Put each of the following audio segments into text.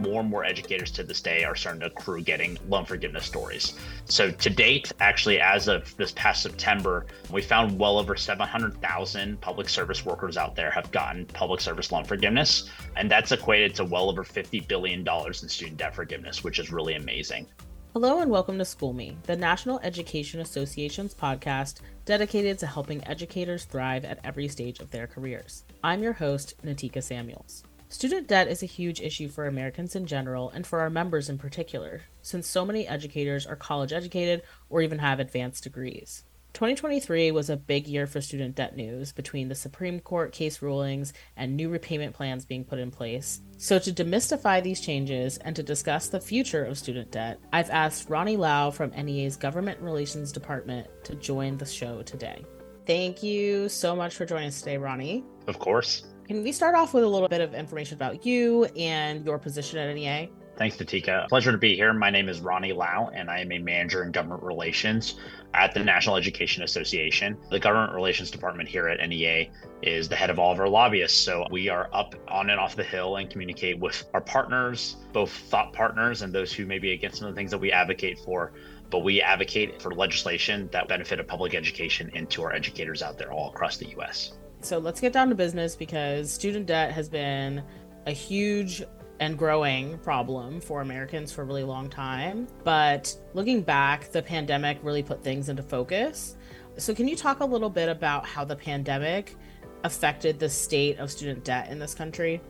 more and more educators to this day are starting to accrue getting loan forgiveness stories. So to date, actually, as of this past September, we found well over 700,000 public service workers out there have gotten public service loan forgiveness. And that's equated to well over $50 billion in student debt forgiveness, which is really amazing. Hello and welcome to School Me, the National Education Association's podcast dedicated to helping educators thrive at every stage of their careers. I'm your host, Natika Samuels. Student debt is a huge issue for Americans in general and for our members in particular, since so many educators are college educated or even have advanced degrees. 2023 was a big year for student debt news between the Supreme Court case rulings and new repayment plans being put in place. So, to demystify these changes and to discuss the future of student debt, I've asked Ronnie Lau from NEA's Government Relations Department to join the show today. Thank you so much for joining us today, Ronnie. Of course. Can we start off with a little bit of information about you and your position at NEA? Thanks, Natika. Pleasure to be here. My name is Ronnie Lau, and I am a manager in government relations at the National Education Association. The government relations department here at NEA is the head of all of our lobbyists. So we are up on and off the hill and communicate with our partners, both thought partners and those who may be against some of the things that we advocate for. But we advocate for legislation that benefit public education and to our educators out there all across the US. So let's get down to business because student debt has been a huge and growing problem for Americans for a really long time. But looking back, the pandemic really put things into focus. So, can you talk a little bit about how the pandemic affected the state of student debt in this country?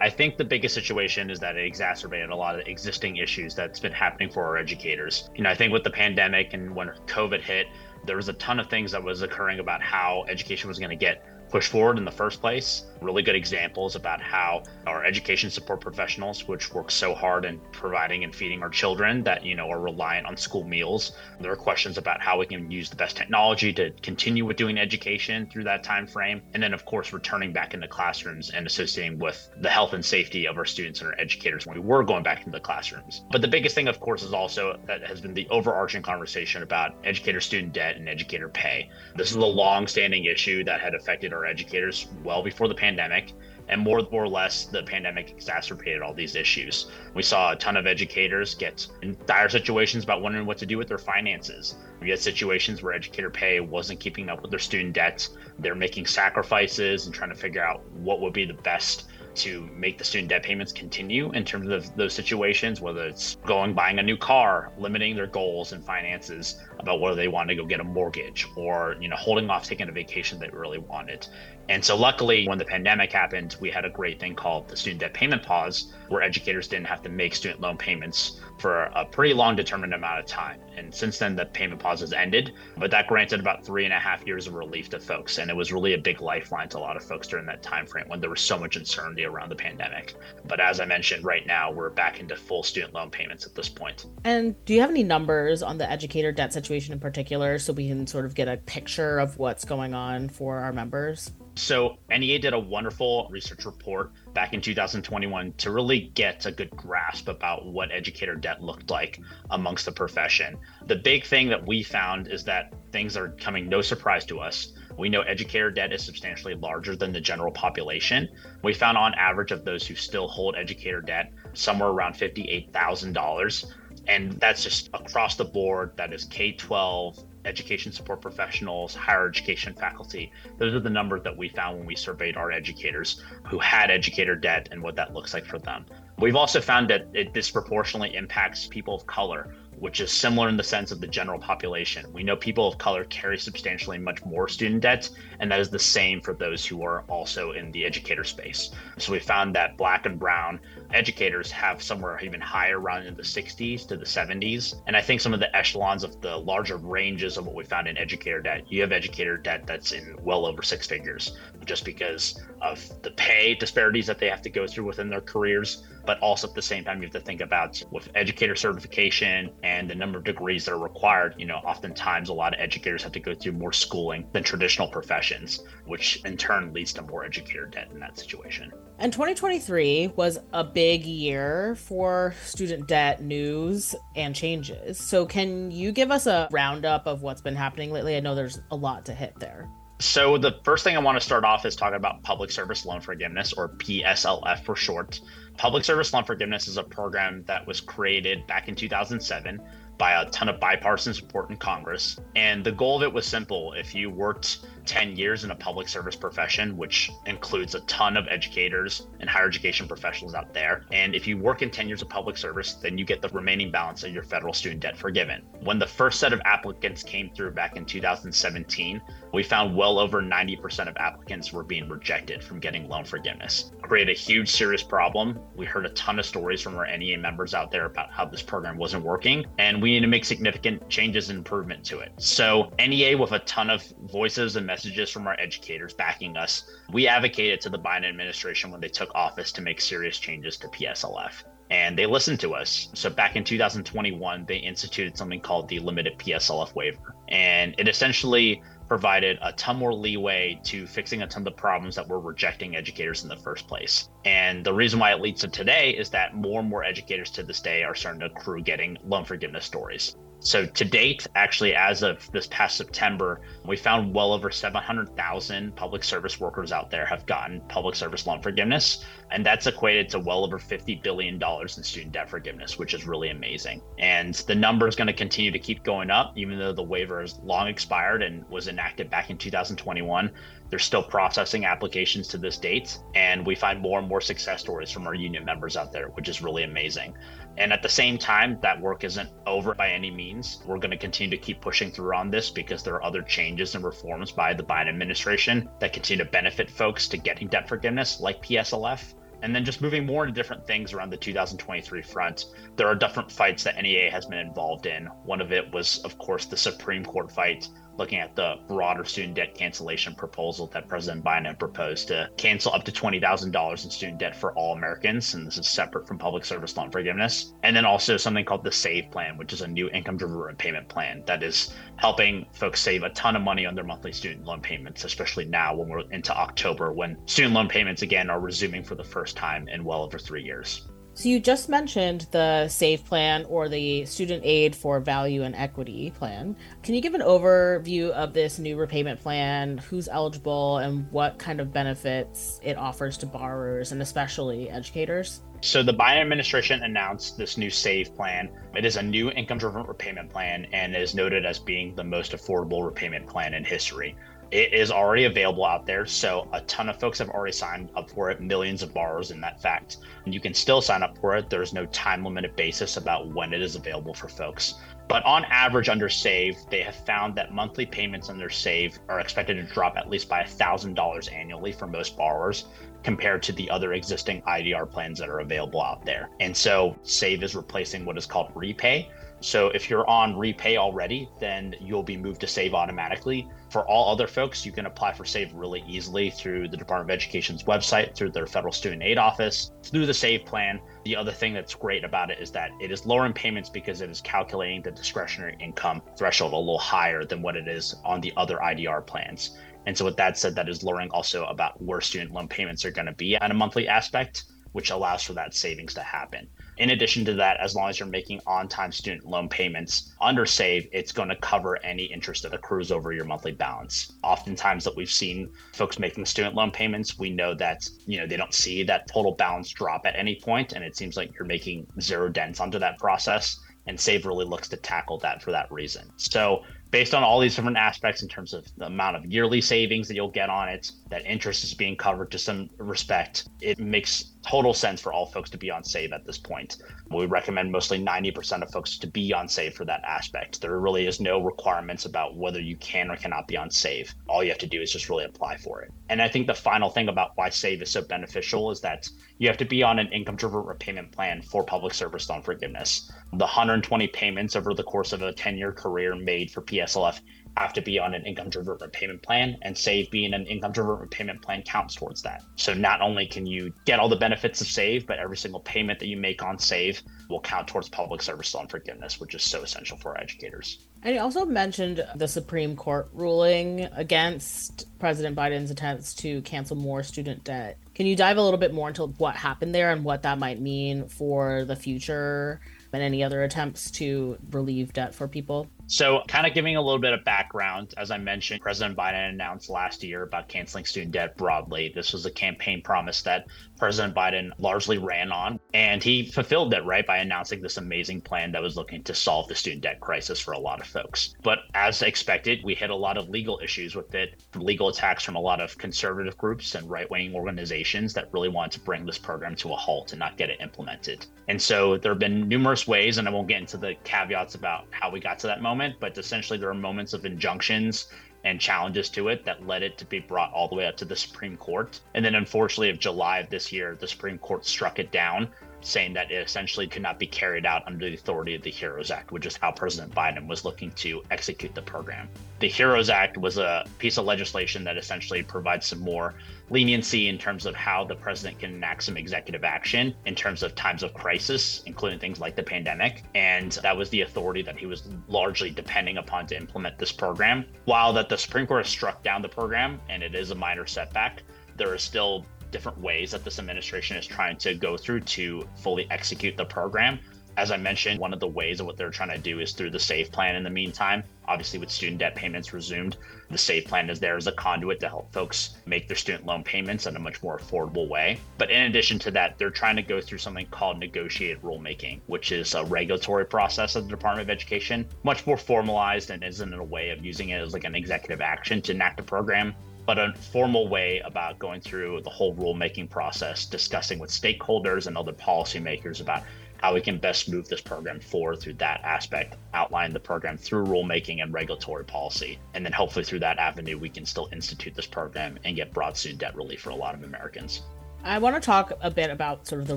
I think the biggest situation is that it exacerbated a lot of existing issues that's been happening for our educators. You know, I think with the pandemic and when COVID hit, there was a ton of things that was occurring about how education was going to get push forward in the first place. Really good examples about how our education support professionals, which work so hard in providing and feeding our children that, you know, are reliant on school meals. There are questions about how we can use the best technology to continue with doing education through that time frame. And then of course returning back into classrooms and associating with the health and safety of our students and our educators when we were going back into the classrooms. But the biggest thing, of course, is also that has been the overarching conversation about educator student debt and educator pay. This is a long-standing issue that had affected our educators well before the pandemic and more or less the pandemic exacerbated all these issues. We saw a ton of educators get in dire situations about wondering what to do with their finances. We had situations where educator pay wasn't keeping up with their student debts. They're making sacrifices and trying to figure out what would be the best to make the student debt payments continue in terms of those situations, whether it's going buying a new car, limiting their goals and finances about whether they want to go get a mortgage, or you know holding off taking a vacation they really wanted. And so, luckily, when the pandemic happened, we had a great thing called the student debt payment pause, where educators didn't have to make student loan payments for a pretty long determined amount of time. And since then, the payment pause has ended, but that granted about three and a half years of relief to folks. And it was really a big lifeline to a lot of folks during that time frame when there was so much uncertainty around the pandemic. But as I mentioned, right now, we're back into full student loan payments at this point. And do you have any numbers on the educator debt situation in particular so we can sort of get a picture of what's going on for our members? So, NEA did a wonderful research report back in 2021 to really get a good grasp about what educator debt looked like amongst the profession. The big thing that we found is that things are coming no surprise to us. We know educator debt is substantially larger than the general population. We found on average of those who still hold educator debt somewhere around $58,000. And that's just across the board. That is K 12, education support professionals, higher education faculty. Those are the numbers that we found when we surveyed our educators who had educator debt and what that looks like for them. We've also found that it disproportionately impacts people of color which is similar in the sense of the general population. We know people of color carry substantially much more student debt, and that is the same for those who are also in the educator space. So we found that black and brown educators have somewhere even higher around in the 60s to the 70s. And I think some of the echelons of the larger ranges of what we found in educator debt, you have educator debt that's in well over six figures just because of the pay disparities that they have to go through within their careers but also at the same time you have to think about with educator certification and the number of degrees that are required you know oftentimes a lot of educators have to go through more schooling than traditional professions which in turn leads to more educator debt in that situation and 2023 was a big year for student debt news and changes. So, can you give us a roundup of what's been happening lately? I know there's a lot to hit there. So, the first thing I want to start off is talking about public service loan forgiveness, or PSLF for short. Public service loan forgiveness is a program that was created back in 2007 by a ton of bipartisan support in Congress. And the goal of it was simple. If you worked 10 years in a public service profession, which includes a ton of educators and higher education professionals out there, and if you work in 10 years of public service, then you get the remaining balance of your federal student debt forgiven. When the first set of applicants came through back in 2017, we found well over 90% of applicants were being rejected from getting loan forgiveness. Created a huge serious problem. We heard a ton of stories from our NEA members out there about how this program wasn't working, and we need to make significant changes and improvement to it. So, NEA, with a ton of voices and messages from our educators backing us, we advocated to the Biden administration when they took office to make serious changes to PSLF and they listened to us. So back in 2021, they instituted something called the limited PSLF waiver. And it essentially provided a ton more leeway to fixing a ton of the problems that were rejecting educators in the first place. And the reason why it leads to today is that more and more educators to this day are starting to accrue getting loan forgiveness stories. So to date, actually, as of this past September, we found well over 700,000 public service workers out there have gotten public service loan forgiveness. And that's equated to well over $50 billion in student debt forgiveness, which is really amazing. And the number is going to continue to keep going up, even though the waiver has long expired and was enacted back in 2021. They're still processing applications to this date. And we find more and more success stories from our union members out there, which is really amazing. And at the same time, that work isn't over by any means. We're going to continue to keep pushing through on this because there are other changes and reforms by the Biden administration that continue to benefit folks to getting debt forgiveness, like PSLF. And then just moving more into different things around the 2023 front, there are different fights that NEA has been involved in. One of it was, of course, the Supreme Court fight looking at the broader student debt cancellation proposal that President Biden proposed to cancel up to $20,000 in student debt for all Americans. And this is separate from public service loan forgiveness. And then also something called the SAVE plan, which is a new income driven repayment plan that is helping folks save a ton of money on their monthly student loan payments, especially now when we're into October, when student loan payments again are resuming for the first time in well over three years. So you just mentioned the SAVE plan or the Student Aid for Value and Equity plan. Can you give an overview of this new repayment plan, who's eligible, and what kind of benefits it offers to borrowers and especially educators? So the Biden administration announced this new SAVE plan. It is a new income-driven repayment plan and is noted as being the most affordable repayment plan in history it is already available out there. So a ton of folks have already signed up for it, millions of borrowers in that fact. And you can still sign up for it. There's no time limited basis about when it is available for folks. But on average, under SAVE, they have found that monthly payments under SAVE are expected to drop at least by $1,000 annually for most borrowers compared to the other existing IDR plans that are available out there. And so SAVE is replacing what is called REPAYE. So if you're on REPAYE already, then you'll be moved to SAVE automatically. For all other folks, you can apply for SAVE really easily through the Department of Education's website, through their federal student aid office, through the SAVE plan. The other thing that's great about it is that it is lowering payments because it is calculating the discretionary income threshold a little higher than what it is on the other IDR plans. And so, with that said, that is lowering also about where student loan payments are going to be at a monthly aspect, which allows for that savings to happen. In addition to that, as long as you're making on time student loan payments under SAVE, it's going to cover any interest that accrues over your monthly balance. Oftentimes, that we've seen folks making student loan payments, we know that you know they don't see that total balance drop at any point, and it seems like you're making zero dents onto that process. And SAVE really looks to tackle that for that reason. So based on all these different aspects in terms of the amount of yearly savings that you'll get on it, that interest is being covered to some respect, it makes total sense for all folks to be on save at this point. We recommend mostly 90% of folks to be on save for that aspect. There really is no requirements about whether you can or cannot be on save. All you have to do is just really apply for it. And I think the final thing about why save is so beneficial is that you have to be on an income driven repayment plan for public service loan forgiveness. The 120 payments over the course of a 10 year career made for PSLF have to be on an income driven repayment plan, and SAVE being an income driven repayment plan counts towards that. So not only can you get all the benefits of SAVE, but every single payment that you make on SAVE will count towards public service loan forgiveness, which is so essential for our educators. And you also mentioned the Supreme Court ruling against President Biden's attempts to cancel more student debt. Can you dive a little bit more into what happened there and what that might mean for the future and any other attempts to relieve debt for people? So, kind of giving a little bit of background, as I mentioned, President Biden announced last year about canceling student debt broadly. This was a campaign promise that President Biden largely ran on, and he fulfilled that, right, by announcing this amazing plan that was looking to solve the student debt crisis for a lot of folks. But as expected, we hit a lot of legal issues with it, legal attacks from a lot of conservative groups and right wing organizations that really wanted to bring this program to a halt and not get it implemented. And so there have been numerous ways, and I won't get into the caveats about how we got to that moment but essentially there are moments of injunctions and challenges to it that led it to be brought all the way up to the Supreme Court. And then, unfortunately, of July of this year, the Supreme Court struck it down, saying that it essentially could not be carried out under the authority of the HEROES Act, which is how President Biden was looking to execute the program. The HEROES Act was a piece of legislation that essentially provides some more leniency in terms of how the president can enact some executive action in terms of times of crisis, including things like the pandemic. And that was the authority that he was largely depending upon to implement this program. While that the Supreme Court has struck down the program and it is a minor setback, there is still different ways that this administration is trying to go through to fully execute the program. As I mentioned, one of the ways of what they're trying to do is through the SAVE plan in the meantime. Obviously, with student debt payments resumed, the SAVE plan is there as a conduit to help folks make their student loan payments in a much more affordable way. But in addition to that, they're trying to go through something called negotiated rulemaking, which is a regulatory process of the Department of Education, much more formalized and isn't in a way of using it as like an executive action to enact a program but a formal way about going through the whole rulemaking process, discussing with stakeholders and other policymakers about how we can best move this program forward through that aspect, outline the program through rulemaking and regulatory policy. And then hopefully through that avenue, we can still institute this program and get broad student debt relief for a lot of Americans. I want to talk a bit about sort of the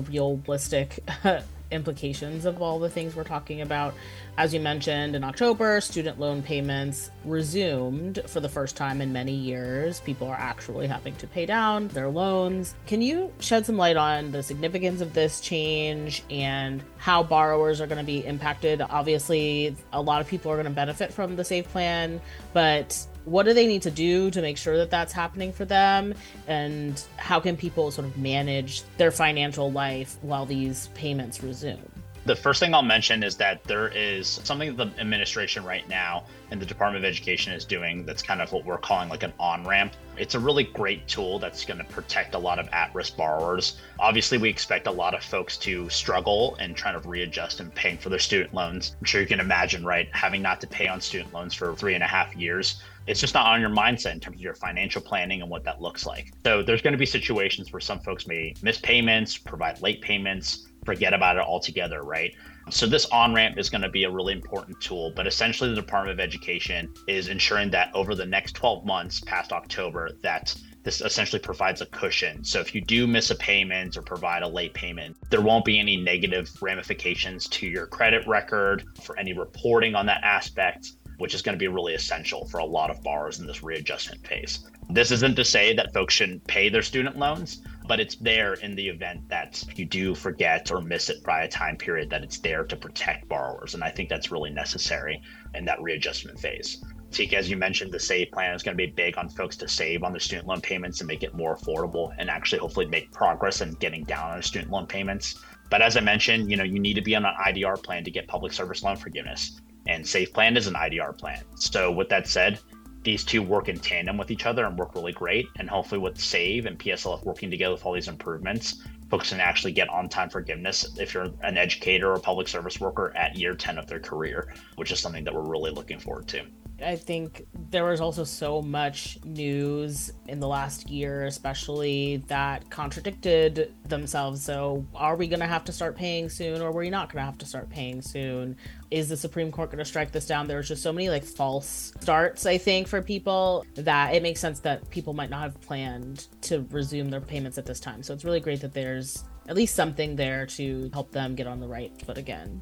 realistic implications of all the things we're talking about. As you mentioned, in October, student loan payments resumed for the first time in many years. People are actually having to pay down their loans. Can you shed some light on the significance of this change and how borrowers are going to be impacted? Obviously, a lot of people are going to benefit from the SAVE plan, but what do they need to do to make sure that that's happening for them? And how can people sort of manage their financial life while these payments resume the first thing I'll mention is that there is something the administration right now and the Department of Education is doing that's kind of what we're calling like an on ramp. It's a really great tool that's going to protect a lot of at risk borrowers. Obviously, we expect a lot of folks to struggle and trying to readjust and paying for their student loans. I'm sure you can imagine, right? Having not to pay on student loans for three and a half years it's just not on your mindset in terms of your financial planning and what that looks like. So there's going to be situations where some folks may miss payments, provide late payments, forget about it altogether, right? So this on ramp is going to be a really important tool, but essentially the Department of Education is ensuring that over the next 12 months past October that this essentially provides a cushion. So if you do miss a payment or provide a late payment, there won't be any negative ramifications to your credit record for any reporting on that aspect which is going to be really essential for a lot of borrowers in this readjustment phase. This isn't to say that folks shouldn't pay their student loans, but it's there in the event that you do forget or miss it by a time period that it's there to protect borrowers. And I think that's really necessary in that readjustment phase. Tika, as you mentioned, the SAVE plan is going to be big on folks to save on their student loan payments and make it more affordable and actually hopefully make progress in getting down on their student loan payments. But as I mentioned, you know, you need to be on an IDR plan to get public service loan forgiveness and SAVE Plan is an IDR plan. So, with that said, these two work in tandem with each other and work really great. And hopefully, with Save and PSLF working together with all these improvements, folks can actually get on time forgiveness if you're an educator or public service worker at year 10 of their career, which is something that we're really looking forward to. I think there was also so much news in the last year, especially that contradicted themselves. So, are we going to have to start paying soon, or are we not going to have to start paying soon? Is the Supreme Court going to strike this down? There's just so many like false starts, I think, for people that it makes sense that people might not have planned to resume their payments at this time. So, it's really great that there's at least something there to help them get on the right foot again.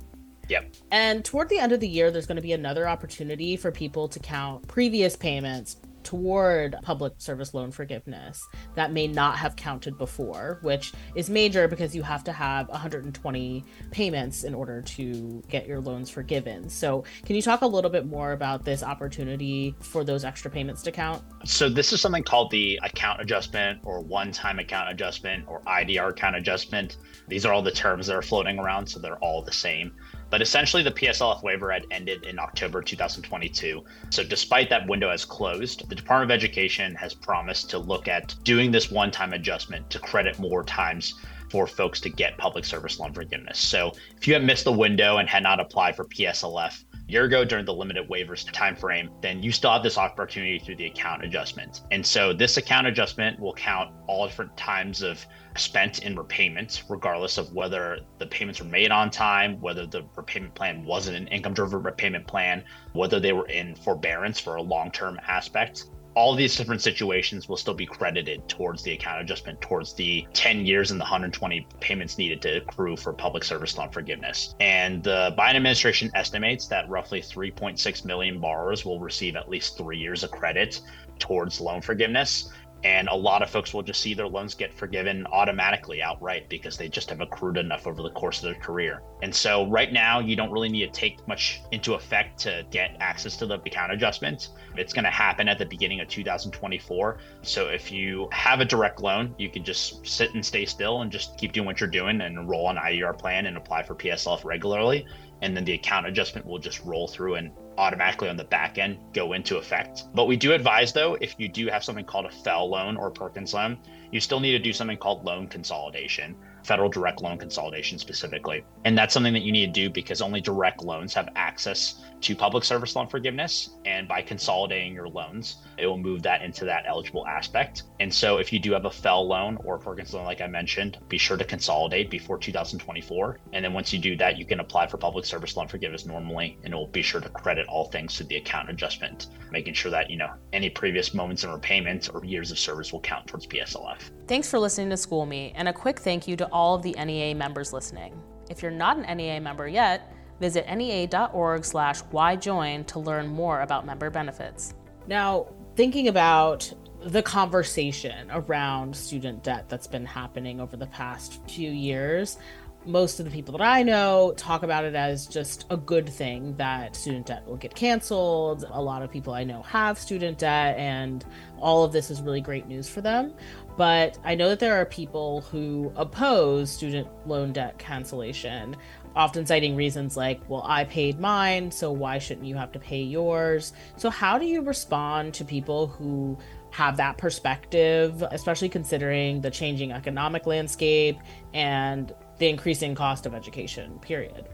Yep. And toward the end of the year, there's going to be another opportunity for people to count previous payments toward public service loan forgiveness that may not have counted before, which is major because you have to have 120 payments in order to get your loans forgiven. So, can you talk a little bit more about this opportunity for those extra payments to count? So, this is something called the account adjustment or one time account adjustment or IDR account adjustment. These are all the terms that are floating around, so they're all the same. But essentially, the PSLF waiver had ended in October 2022. So, despite that window has closed, the Department of Education has promised to look at doing this one time adjustment to credit more times for folks to get public service loan forgiveness. So, if you have missed the window and had not applied for PSLF, year ago during the limited waivers timeframe, then you still have this opportunity through the account adjustment. And so this account adjustment will count all different times of spent in repayments, regardless of whether the payments were made on time, whether the repayment plan wasn't an income driven repayment plan, whether they were in forbearance for a long term aspect all these different situations will still be credited towards the account adjustment towards the 10 years and the 120 payments needed to accrue for public service loan forgiveness. And the Biden administration estimates that roughly 3.6 million borrowers will receive at least three years of credit towards loan forgiveness and a lot of folks will just see their loans get forgiven automatically outright because they just have accrued enough over the course of their career. And so right now you don't really need to take much into effect to get access to the account adjustment. It's going to happen at the beginning of 2024. So if you have a direct loan, you can just sit and stay still and just keep doing what you're doing and enroll on IDR plan and apply for PSLF regularly and then the account adjustment will just roll through and automatically on the back end go into effect. But we do advise though, if you do have something called a FFEL loan or Perkins loan, you still need to do something called loan consolidation federal direct loan consolidation specifically. And that's something that you need to do because only direct loans have access to public service loan forgiveness. And by consolidating your loans, it will move that into that eligible aspect. And so if you do have a FFEL loan or a Perkins loan, like I mentioned, be sure to consolidate before 2024. And then once you do that, you can apply for public service loan forgiveness normally, and it will be sure to credit all things to the account adjustment, making sure that, you know, any previous moments in repayment or years of service will count towards PSLF. Thanks for listening to School Me, and a quick thank you to all of the NEA members listening. If you're not an NEA member yet, visit nea.org slash whyjoin to learn more about member benefits. Now, thinking about the conversation around student debt that's been happening over the past few years, most of the people that I know talk about it as just a good thing that student debt will get canceled. A lot of people I know have student debt, and all of this is really great news for them. But I know that there are people who oppose student loan debt cancellation, often citing reasons like, well, I paid mine, so why shouldn't you have to pay yours? So, how do you respond to people who have that perspective, especially considering the changing economic landscape and the increasing cost of education, period?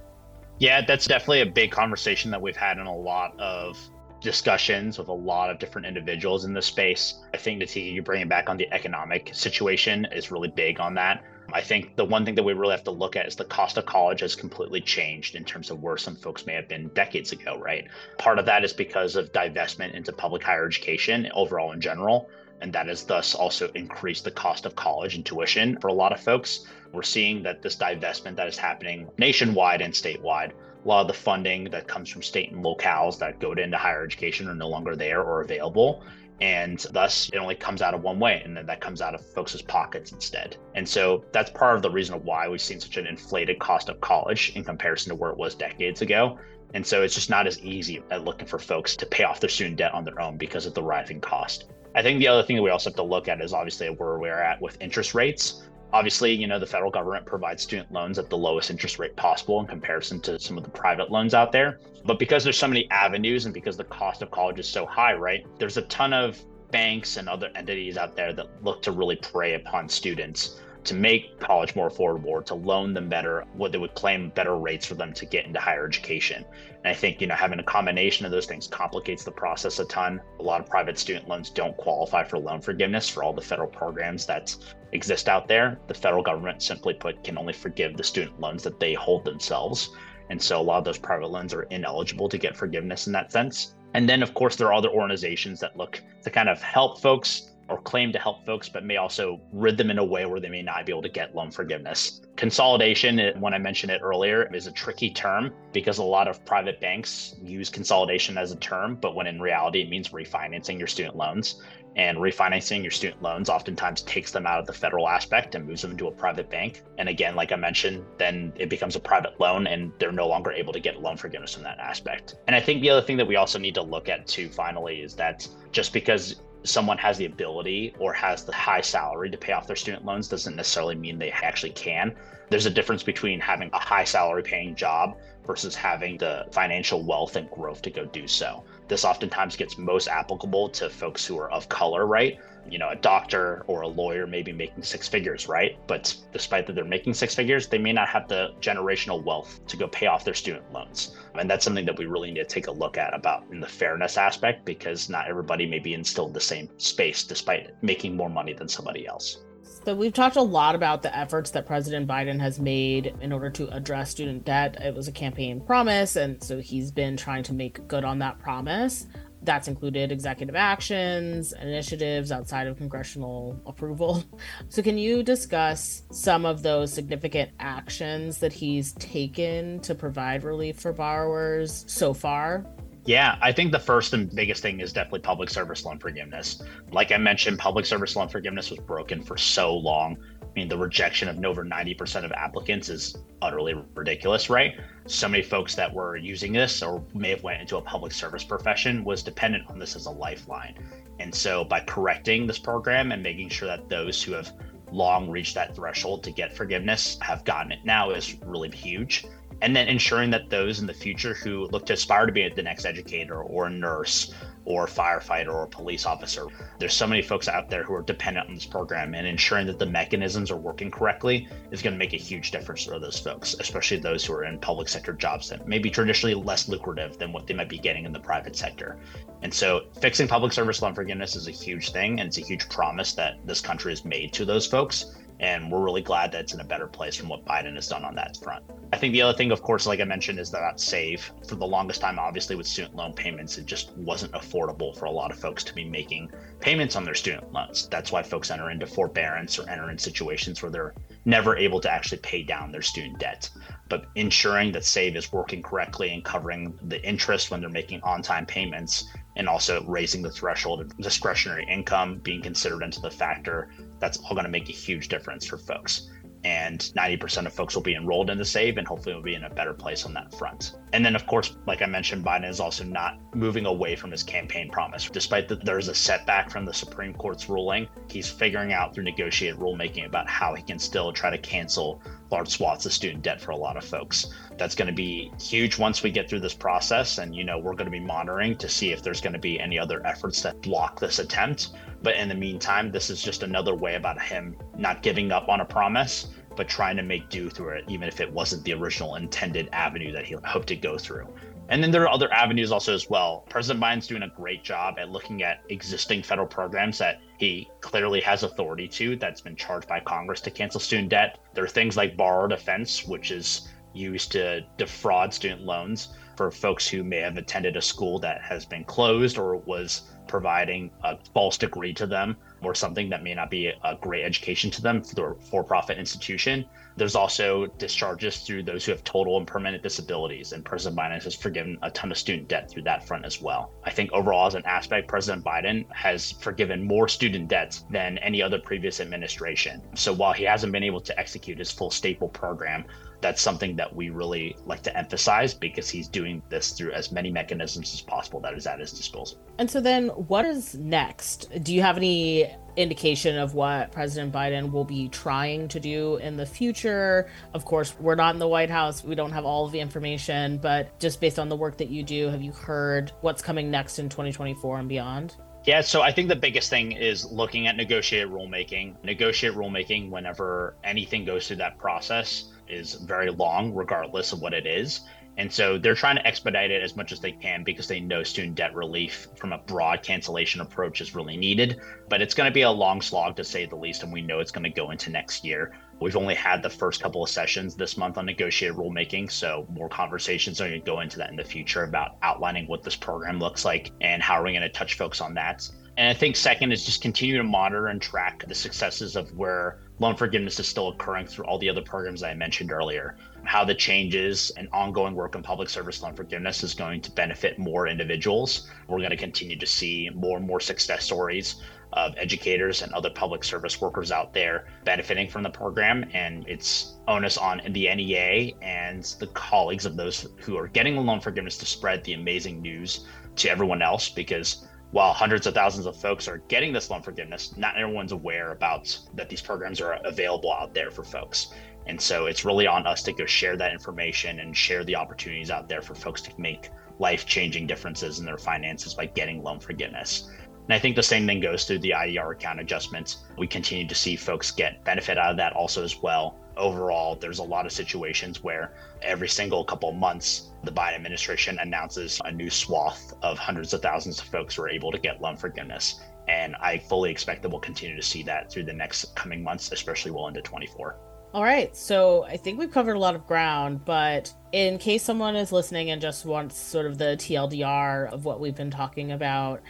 Yeah, that's definitely a big conversation that we've had in a lot of discussions with a lot of different individuals in this space. I think the you bringing back on the economic situation is really big on that. I think the one thing that we really have to look at is the cost of college has completely changed in terms of where some folks may have been decades ago, right? Part of that is because of divestment into public higher education overall in general. And that has thus also increased the cost of college and tuition for a lot of folks. We're seeing that this divestment that is happening nationwide and statewide a lot of the funding that comes from state and locales that go into higher education are no longer there or available. And thus, it only comes out of one way, and then that comes out of folks' pockets instead. And so that's part of the reason why we've seen such an inflated cost of college in comparison to where it was decades ago. And so it's just not as easy at looking for folks to pay off their student debt on their own because of the rising cost. I think the other thing that we also have to look at is obviously where we're at with interest rates. Obviously, you know, the federal government provides student loans at the lowest interest rate possible in comparison to some of the private loans out there. But because there's so many avenues and because the cost of college is so high, right? There's a ton of banks and other entities out there that look to really prey upon students to make college more affordable or to loan them better, what they would claim better rates for them to get into higher education. And I think, you know, having a combination of those things complicates the process a ton. A lot of private student loans don't qualify for loan forgiveness for all the federal programs that exist out there. The federal government, simply put, can only forgive the student loans that they hold themselves. And so a lot of those private loans are ineligible to get forgiveness in that sense. And then, of course, there are other organizations that look to kind of help folks or claim to help folks, but may also rid them in a way where they may not be able to get loan forgiveness. Consolidation, when I mentioned it earlier, is a tricky term because a lot of private banks use consolidation as a term, but when in reality it means refinancing your student loans. And refinancing your student loans oftentimes takes them out of the federal aspect and moves them into a private bank. And again, like I mentioned, then it becomes a private loan and they're no longer able to get loan forgiveness in that aspect. And I think the other thing that we also need to look at too, finally, is that just because someone has the ability or has the high salary to pay off their student loans doesn't necessarily mean they actually can. There's a difference between having a high salary paying job versus having the financial wealth and growth to go do so. This oftentimes gets most applicable to folks who are of color, right? You know, a doctor or a lawyer maybe making six figures, right? But despite that they're making six figures, they may not have the generational wealth to go pay off their student loans. And that's something that we really need to take a look at about in the fairness aspect because not everybody may be instilled in the same space despite making more money than somebody else. So we've talked a lot about the efforts that President Biden has made in order to address student debt. It was a campaign promise, and so he's been trying to make good on that promise. That's included executive actions, initiatives outside of congressional approval. So, can you discuss some of those significant actions that he's taken to provide relief for borrowers so far? Yeah, I think the first and biggest thing is definitely public service loan forgiveness. Like I mentioned, public service loan forgiveness was broken for so long. I mean, the rejection of over 90% of applicants is utterly ridiculous, right? So many folks that were using this or may have went into a public service profession was dependent on this as a lifeline. And so by correcting this program and making sure that those who have long reached that threshold to get forgiveness have gotten it now is really huge and then ensuring that those in the future who look to aspire to be the next educator or nurse or firefighter or police officer. There's so many folks out there who are dependent on this program and ensuring that the mechanisms are working correctly is going to make a huge difference for those folks especially those who are in public sector jobs that may be traditionally less lucrative than what they might be getting in the private sector. And so fixing public service loan forgiveness is a huge thing and it's a huge promise that this country has made to those folks and we're really glad that it's in a better place from what Biden has done on that front. I think the other thing, of course, like I mentioned, is that save for the longest time, obviously with student loan payments, it just wasn't affordable for a lot of folks to be making payments on their student loans. That's why folks enter into forbearance or enter in situations where they're never able to actually pay down their student debt. But ensuring that save is working correctly and covering the interest when they're making on time payments and also raising the threshold of discretionary income being considered into the factor that's all going to make a huge difference for folks and 90% of folks will be enrolled in the save and hopefully will be in a better place on that front. And then, of course, like I mentioned, Biden is also not moving away from his campaign promise. Despite that there's a setback from the Supreme Court's ruling, he's figuring out through negotiated rulemaking about how he can still try to cancel large swaths of student debt for a lot of folks. That's going to be huge once we get through this process. And, you know, we're going to be monitoring to see if there's going to be any other efforts that block this attempt. But in the meantime, this is just another way about him not giving up on a promise, but trying to make do through it, even if it wasn't the original intended avenue that he hoped to go through. And then there are other avenues also as well. President Biden's doing a great job at looking at existing federal programs that he clearly has authority to that's been charged by Congress to cancel student debt. There are things like borrower defense, which is used to defraud student loans for folks who may have attended a school that has been closed or was providing a false degree to them or something that may not be a great education to them for the for-profit institution. There's also discharges through those who have total and permanent disabilities, and President Biden has forgiven a ton of student debt through that front as well. I think overall, as an aspect, President Biden has forgiven more student debts than any other previous administration. So while he hasn't been able to execute his full staple program, that's something that we really like to emphasize because he's doing this through as many mechanisms as possible that is at his disposal. And so then what is next? Do you have any indication of what President Biden will be trying to do in the future? Of course, we're not in the White House. We don't have all of the information, but just based on the work that you do, have you heard what's coming next in 2024 and beyond? Yeah, so I think the biggest thing is looking at negotiated rulemaking. Negotiate rulemaking whenever anything goes through that process is very long, regardless of what it is. And so they're trying to expedite it as much as they can because they know student debt relief from a broad cancellation approach is really needed. But it's going to be a long slog to say the least, and we know it's going to go into next year. We've only had the first couple of sessions this month on negotiated rulemaking, so more conversations are going to go into that in the future about outlining what this program looks like and how are we going to touch folks on that. And I think second is just continue to monitor and track the successes of where loan forgiveness is still occurring through all the other programs I mentioned earlier. How the changes and ongoing work on public service loan forgiveness is going to benefit more individuals. We're going to continue to see more and more success stories of educators and other public service workers out there benefiting from the program. And it's onus on the NEA and the colleagues of those who are getting the loan forgiveness to spread the amazing news to everyone else because while hundreds of thousands of folks are getting this loan forgiveness, not everyone's aware about that these programs are available out there for folks. And so it's really on us to go share that information and share the opportunities out there for folks to make life changing differences in their finances by getting loan forgiveness. And I think the same thing goes through the IDR account adjustments. We continue to see folks get benefit out of that also as well. Overall, there's a lot of situations where every single couple months, the Biden administration announces a new swath of hundreds of thousands of folks who are able to get loan forgiveness. And I fully expect that we'll continue to see that through the next coming months, especially well into 24. All right, so I think we've covered a lot of ground, but in case someone is listening and just wants sort of the TLDR of what we've been talking about,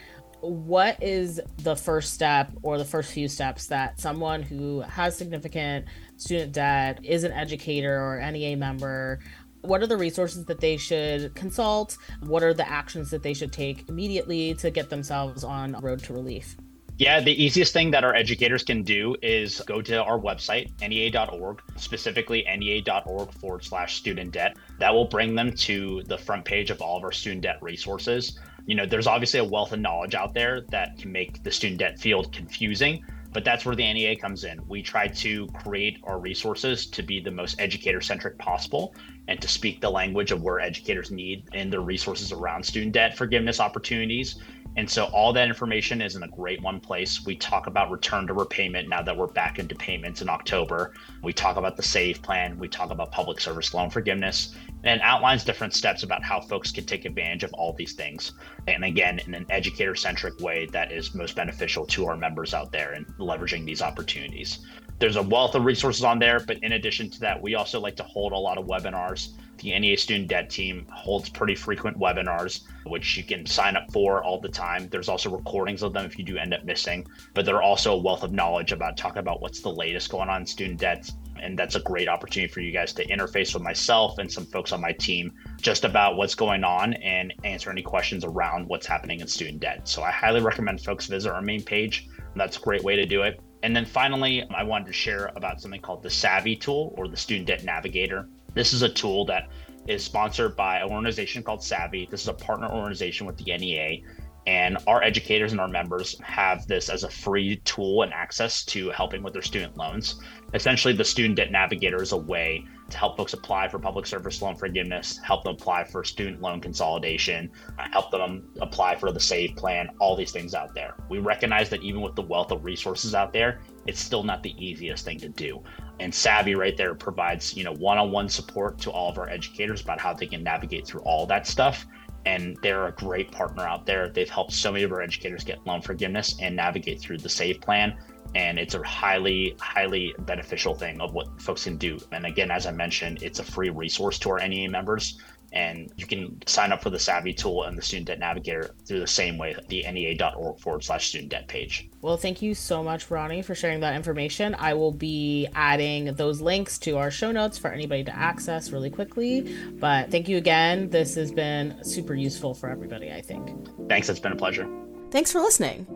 what is the first step or the first few steps that someone who has significant student debt, is an educator or NEA member, what are the resources that they should consult? What are the actions that they should take immediately to get themselves on a road to relief? Yeah, the easiest thing that our educators can do is go to our website, nea.org, specifically nea.org forward slash student debt. That will bring them to the front page of all of our student debt resources. You know, there's obviously a wealth of knowledge out there that can make the student debt field confusing, but that's where the NEA comes in. We try to create our resources to be the most educator centric possible and to speak the language of where educators need and their resources around student debt forgiveness opportunities and so all that information is in a great one place. We talk about return to repayment now that we're back into payments in October. We talk about the SAVE plan. We talk about public service loan forgiveness and outlines different steps about how folks can take advantage of all these things. And again, in an educator centric way that is most beneficial to our members out there and leveraging these opportunities. There's a wealth of resources on there, but in addition to that, we also like to hold a lot of webinars the NEA Student Debt Team holds pretty frequent webinars, which you can sign up for all the time. There's also recordings of them if you do end up missing, but they're also a wealth of knowledge about talking about what's the latest going on in student debt. And that's a great opportunity for you guys to interface with myself and some folks on my team just about what's going on and answer any questions around what's happening in student debt. So I highly recommend folks visit our main page. That's a great way to do it. And then finally, I wanted to share about something called the Savi tool or the Student Debt Navigator. This is a tool that is sponsored by an organization called Savi. This is a partner organization with the NEA. And our educators and our members have this as a free tool and access to helping with their student loans. Essentially, the Student Debt Navigator is a way to help folks apply for public service loan forgiveness, help them apply for student loan consolidation, help them apply for the SAVE plan, all these things out there. We recognize that even with the wealth of resources out there, it's still not the easiest thing to do. And Savi right there provides, you know, one-on-one support to all of our educators about how they can navigate through all that stuff and they're a great partner out there. They've helped so many of our educators get loan forgiveness and navigate through the SAVE plan. And it's a highly, highly beneficial thing of what folks can do. And again, as I mentioned, it's a free resource to our NEA members and you can sign up for the Savi tool and the Student Debt Navigator through the same way, the nea.org forward slash student debt page. Well, thank you so much, Ronnie, for sharing that information. I will be adding those links to our show notes for anybody to access really quickly. But thank you again. This has been super useful for everybody, I think. Thanks. It's been a pleasure. Thanks for listening.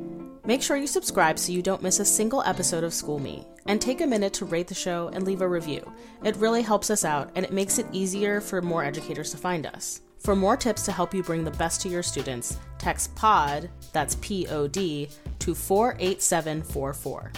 Make sure you subscribe so you don't miss a single episode of School Me, and take a minute to rate the show and leave a review. It really helps us out and it makes it easier for more educators to find us. For more tips to help you bring the best to your students, text POD, that's P O D, to 48744.